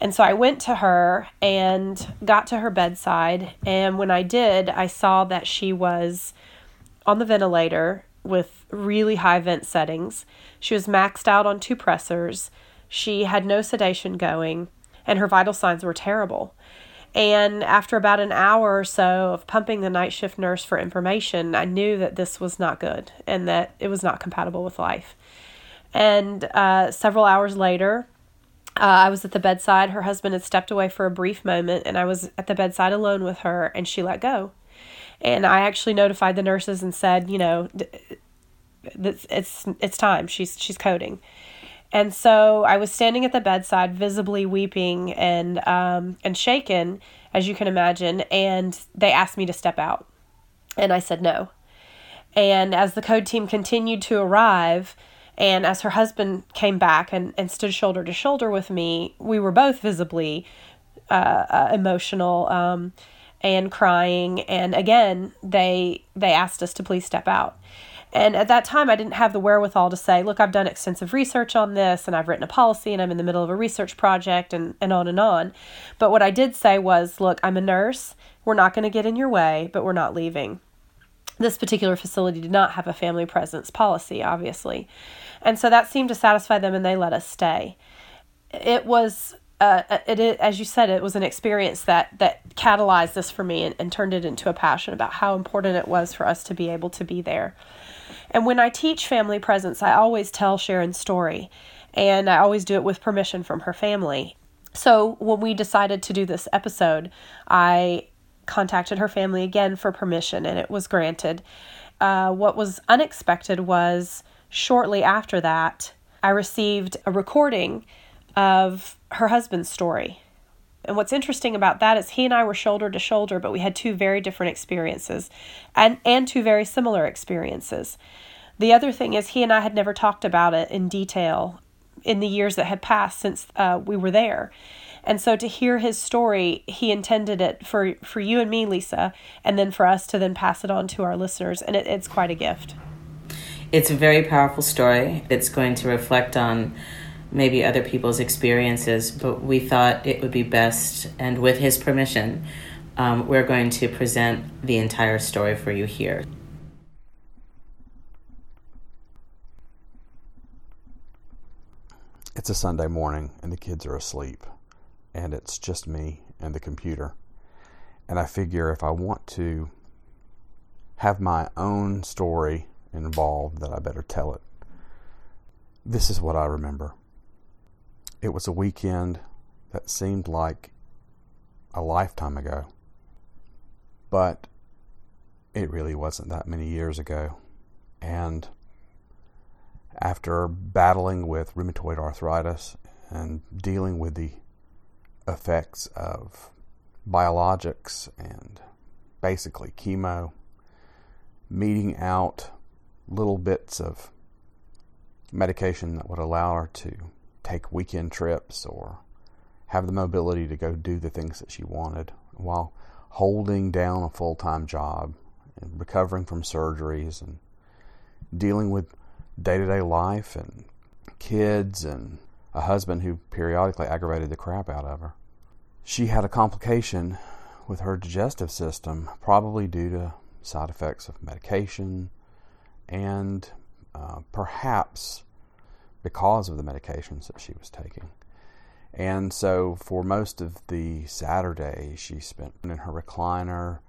And so I went to her and got to her bedside. And when I did, I saw that she was on the ventilator with really high vent settings. She was maxed out on two pressors. She had no sedation going, and her vital signs were terrible. And after about an hour or so of pumping the night shift nurse for information, I knew that this was not good and that it was not compatible with life. And uh, several hours later, uh, I was at the bedside. Her husband had stepped away for a brief moment, and I was at the bedside alone with her, and she let go. And I actually notified the nurses and said, you know, it's it's it's time. She's she's coding. And so I was standing at the bedside, visibly weeping and um, and shaken, as you can imagine. And they asked me to step out, and I said no. And as the code team continued to arrive, and as her husband came back and, and stood shoulder to shoulder with me, we were both visibly uh, uh, emotional um, and crying. And again, they they asked us to please step out. And at that time, I didn't have the wherewithal to say, look, I've done extensive research on this and I've written a policy and I'm in the middle of a research project and, and on and on. But what I did say was, look, I'm a nurse. We're not going to get in your way, but we're not leaving. This particular facility did not have a family presence policy, obviously. And so that seemed to satisfy them and they let us stay. It was uh, it, it, as you said, it was an experience that that catalyzed this for me and, and turned it into a passion about how important it was for us to be able to be there. And when I teach family presence, I always tell Sharon's story, and I always do it with permission from her family. So when we decided to do this episode, I contacted her family again for permission, and it was granted. Uh, what was unexpected was shortly after that, I received a recording of her husband's story. And what's interesting about that is he and I were shoulder to shoulder, but we had two very different experiences and, and two very similar experiences. The other thing is, he and I had never talked about it in detail in the years that had passed since uh, we were there. And so to hear his story, he intended it for, for you and me, Lisa, and then for us to then pass it on to our listeners. And it, it's quite a gift. It's a very powerful story. It's going to reflect on maybe other people's experiences, but we thought it would be best, and with his permission, um, we're going to present the entire story for you here. It's a Sunday morning, and the kids are asleep, and it's just me and the computer. And I figure if I want to have my own story involved, that I better tell it. This is what I remember. It was a weekend that seemed like a lifetime ago. But it really wasn't that many years ago. And after battling with rheumatoid arthritis and dealing with the effects of biologics and basically chemo, meeting out little bits of medication that would allow her to take weekend trips or have the mobility to go do the things that she wanted while holding down a full time job and recovering from surgeries and dealing with day to day life and kids and a husband who periodically aggravated the crap out of her. She had a complication with her digestive system, probably due to side effects of medication and uh, perhaps because of the medications that she was taking. And so, for most of the Saturday, she spent in her recliner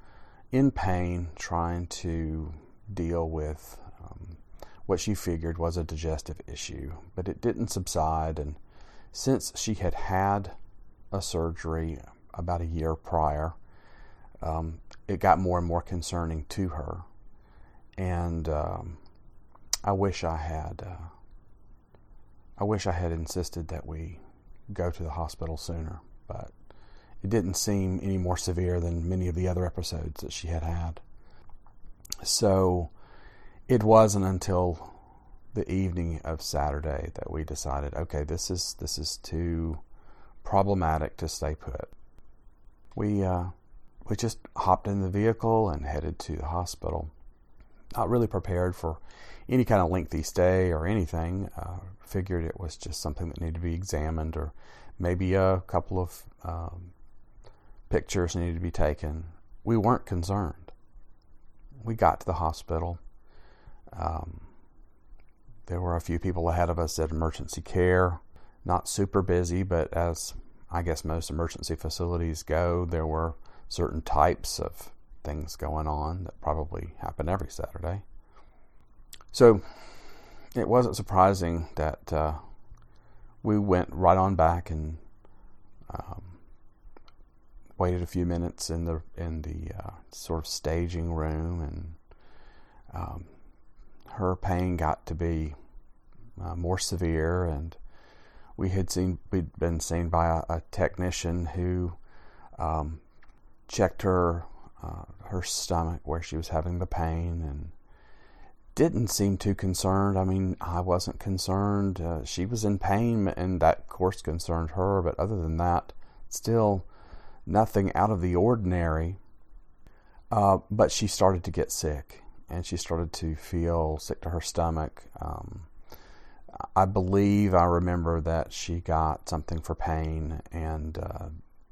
in pain trying to deal with um, what she figured was a digestive issue, but it didn't subside. And since she had had a surgery about a year prior, um, it got more and more concerning to her. And um, I wish I had. Uh, I wish I had insisted that we go to the hospital sooner, but it didn't seem any more severe than many of the other episodes that she had had. So it wasn't until the evening of Saturday that we decided, okay, this is this is too problematic to stay put. We uh, we just hopped in the vehicle and headed to the hospital. Not really prepared for any kind of lengthy stay or anything. Uh, figured it was just something that needed to be examined, or maybe a couple of um, pictures needed to be taken. We weren't concerned. We got to the hospital. Um, there were a few people ahead of us at emergency care. Not super busy, but as I guess most emergency facilities go, there were certain types of things going on that probably happen every Saturday. So it wasn't surprising that uh, we went right on back and um, waited a few minutes in the in the uh, sort of staging room, and um, her pain got to be uh, more severe, and we had seen we'd been seen by a, a technician who um, checked her uh, her stomach where she was having the pain and didn't seem too concerned. I mean, I wasn't concerned. Uh, she was in pain, and that, of course, concerned her. But other than that, still nothing out of the ordinary. Uh, but she started to get sick, and she started to feel sick to her stomach. Um, I believe I remember that she got something for pain, and uh,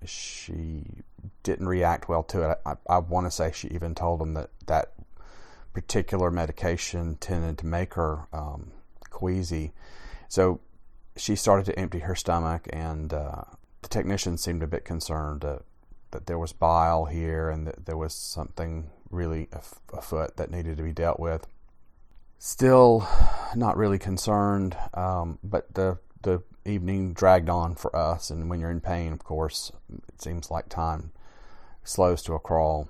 she didn't react well to it. I, I want to say she even told him that that particular medication tended to make her um, queasy. So she started to empty her stomach, and uh, the technician seemed a bit concerned uh, that there was bile here and that there was something really afoot that needed to be dealt with. Still not really concerned, um, but the the evening dragged on for us, and when you're in pain, of course, it seems like time slows to a crawl.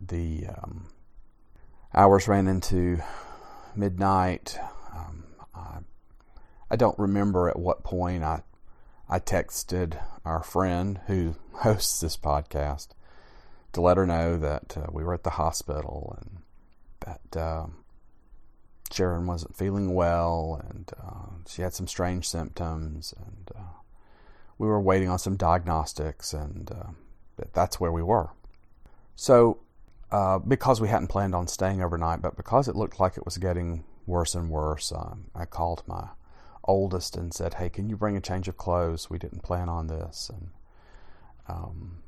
The um, hours ran into midnight. Um, I, I don't remember at what point I I texted our friend who hosts this podcast to let her know that uh, we were at the hospital and that uh, Sharon wasn't feeling well and uh, she had some strange symptoms and uh, we were waiting on some diagnostics and uh, that's where we were. So uh, because we hadn't planned on staying overnight, but because it looked like it was getting worse and worse, um, I called my oldest and said, "Hey, can you bring a change of clothes? We didn't plan on this." And um,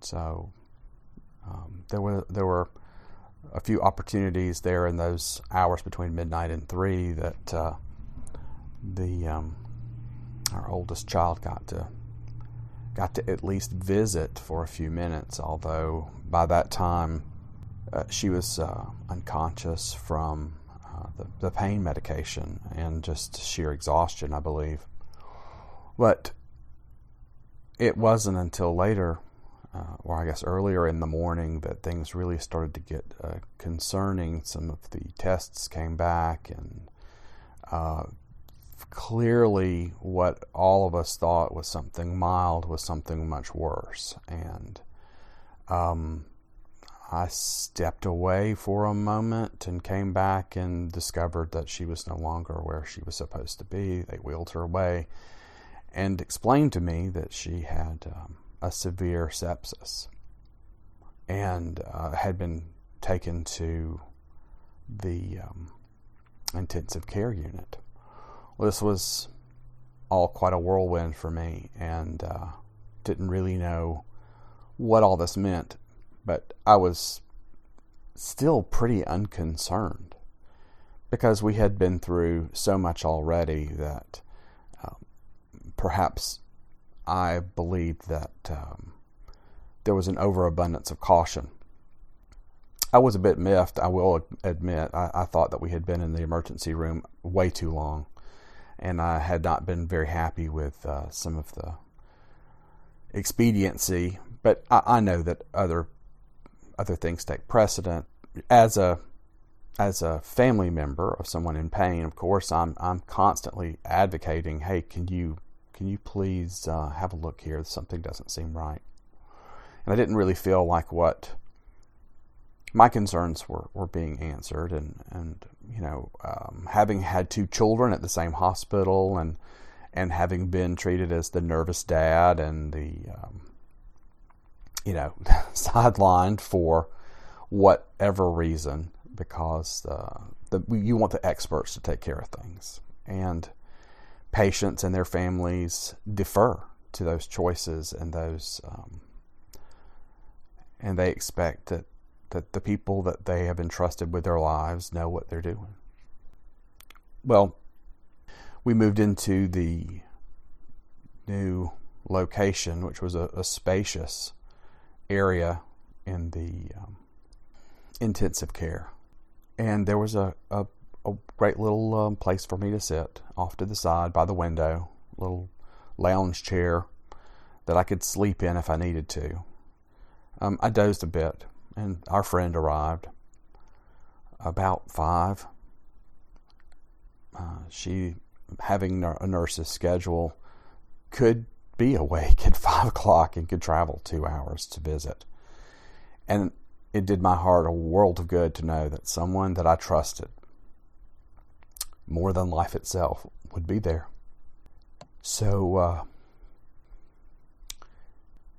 so um, there were there were a few opportunities there in those hours between midnight and three that uh, the um, our oldest child got to got to at least visit for a few minutes, although by that time uh, she was uh, unconscious from uh, the, the pain medication and just sheer exhaustion, I believe. But it wasn't until later, uh, or I guess earlier in the morning, that things really started to get uh, concerning. Some of the tests came back and uh, clearly what all of us thought was something mild was something much worse. And um, I stepped away for a moment and came back and discovered that she was no longer where she was supposed to be. They wheeled her away and explained to me that she had um, a severe sepsis and uh, had been taken to the um, intensive care unit. Well, this was all quite a whirlwind for me and uh, didn't really know what all this meant, but I was still pretty unconcerned because we had been through so much already that um, perhaps I believed that um, there was an overabundance of caution. I was a bit miffed, I will admit. I, I thought that we had been in the emergency room way too long, and I had not been very happy with uh, some of the expediency. But I, I know that other other things take precedent. As a as a family member of someone in pain, of course, I'm I'm constantly advocating. Hey, can you can you please uh, have a look here? Something doesn't seem right. And I didn't really feel like what my concerns were, were being answered. And, and you know, um, having had two children at the same hospital and, and having been treated as the nervous dad and the, um, you know, sidelined for whatever reason because uh, the, you want the experts to take care of things. And patients and their families defer to those choices and those um, and they expect that, that the people that they have entrusted with their lives know what they're doing. Well, we moved into the new location, which was a, a spacious area in the um, intensive care. And there was a, a, a great little um, place for me to sit off to the side by the window, little lounge chair that I could sleep in if I needed to. Um, I dozed a bit, and our friend arrived about five. Uh, she, having a nurse's schedule, could be awake at five o'clock and could travel two hours to visit. And it did my heart a world of good to know that someone that I trusted more than life itself would be there. So uh,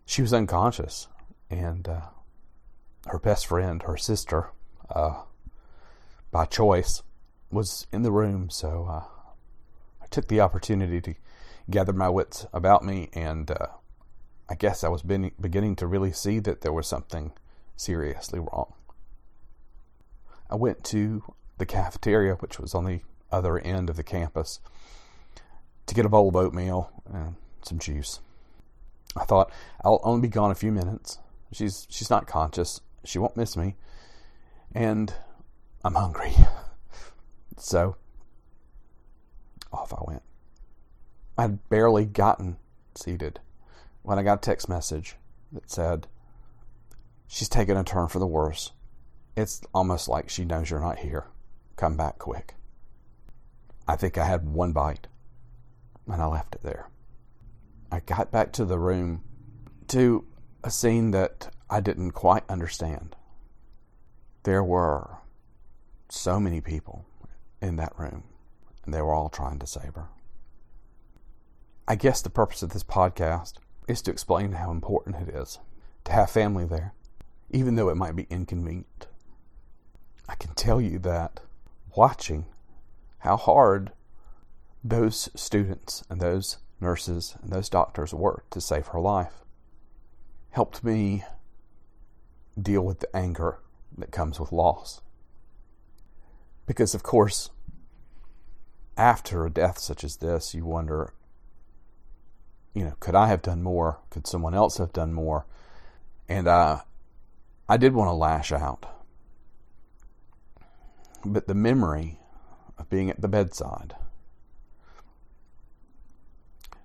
she was unconscious and uh, her best friend, her sister, uh, by choice, was in the room. So uh, I took the opportunity to gather my wits about me, and uh, I guess I was beginning to really see that there was something seriously wrong. I went to the cafeteria, which was on the other end of the campus, to get a bowl of oatmeal and some juice. I thought I'll only be gone a few minutes, She's she's not conscious. She won't miss me. And I'm hungry. so off I went. I'd barely gotten seated when I got a text message that said, She's taken a turn for the worse. It's almost like she knows you're not here. Come back quick. I think I had one bite and I left it there. I got back to the room to a scene that I didn't quite understand. There were so many people in that room, and they were all trying to save her. I guess the purpose of this podcast is to explain how important it is to have family there, even though it might be inconvenient. I can tell you that watching how hard those students and those nurses and those doctors worked to save her life helped me deal with the anger that comes with loss. Because, of course, after a death such as this, you wonder, you know, could I have done more? Could someone else have done more? And uh, I did want to lash out. But the memory of being at the bedside,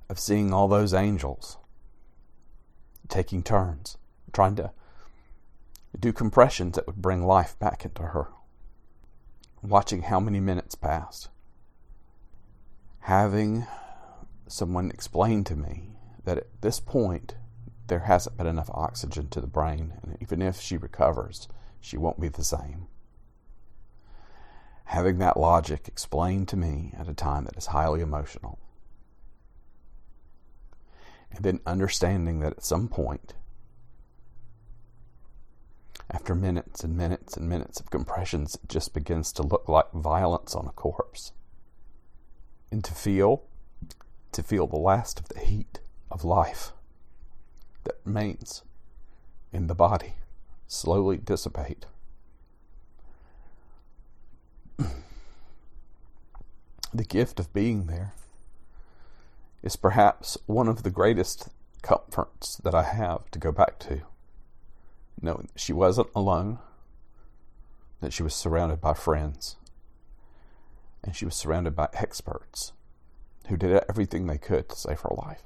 of seeing all those angels taking turns, trying to do compressions that would bring life back into her. Watching how many minutes passed. Having someone explain to me that at this point there hasn't been enough oxygen to the brain, and even if she recovers, she won't be the same. Having that logic explained to me at a time that is highly emotional and then understanding that at some point After minutes and minutes and minutes of compressions, it just begins to look like violence on a corpse. And to feel, to feel the last of the heat of life that remains in the body slowly dissipate. the gift of being there is perhaps one of the greatest comforts that I have to go back to. Knowing that she wasn't alone, that she was surrounded by friends, and she was surrounded by experts who did everything they could to save her life.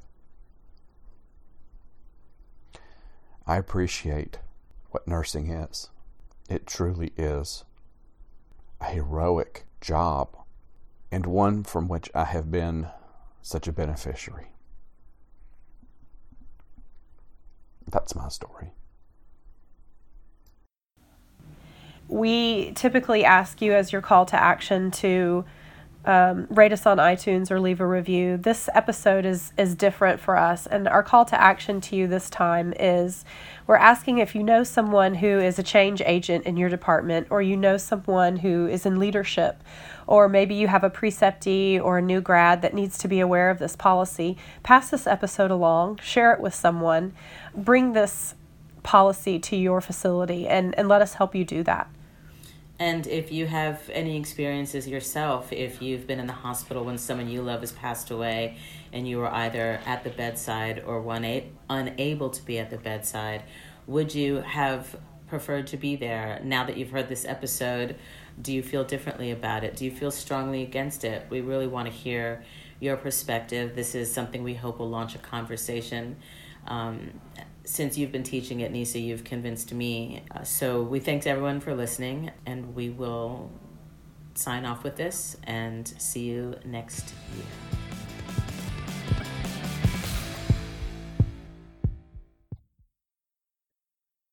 I appreciate what nursing is. It truly is heroic job and one from which I have been such a beneficiary. That's my story. We typically ask you as your call to action to um, rate us on iTunes or leave a review. This episode is is different for us, and our call to action to you this time is we're asking if you know someone who is a change agent in your department, or you know someone who is in leadership, or maybe you have a preceptee or a new grad that needs to be aware of this policy. Pass this episode along, share it with someone, bring this policy to your facility, and, and let us help you do that. And if you have any experiences yourself, if you've been in the hospital when someone you love has passed away and you were either at the bedside or one a- unable to be at the bedside, would you have preferred to be there? Now that you've heard this episode, do you feel differently about it? Do you feel strongly against it? We really want to hear your perspective. This is something we hope will launch a conversation. Um, since you've been teaching at Nyssa, you've convinced me. Uh, so we thank everyone for listening, and we will sign off with this and see you next year.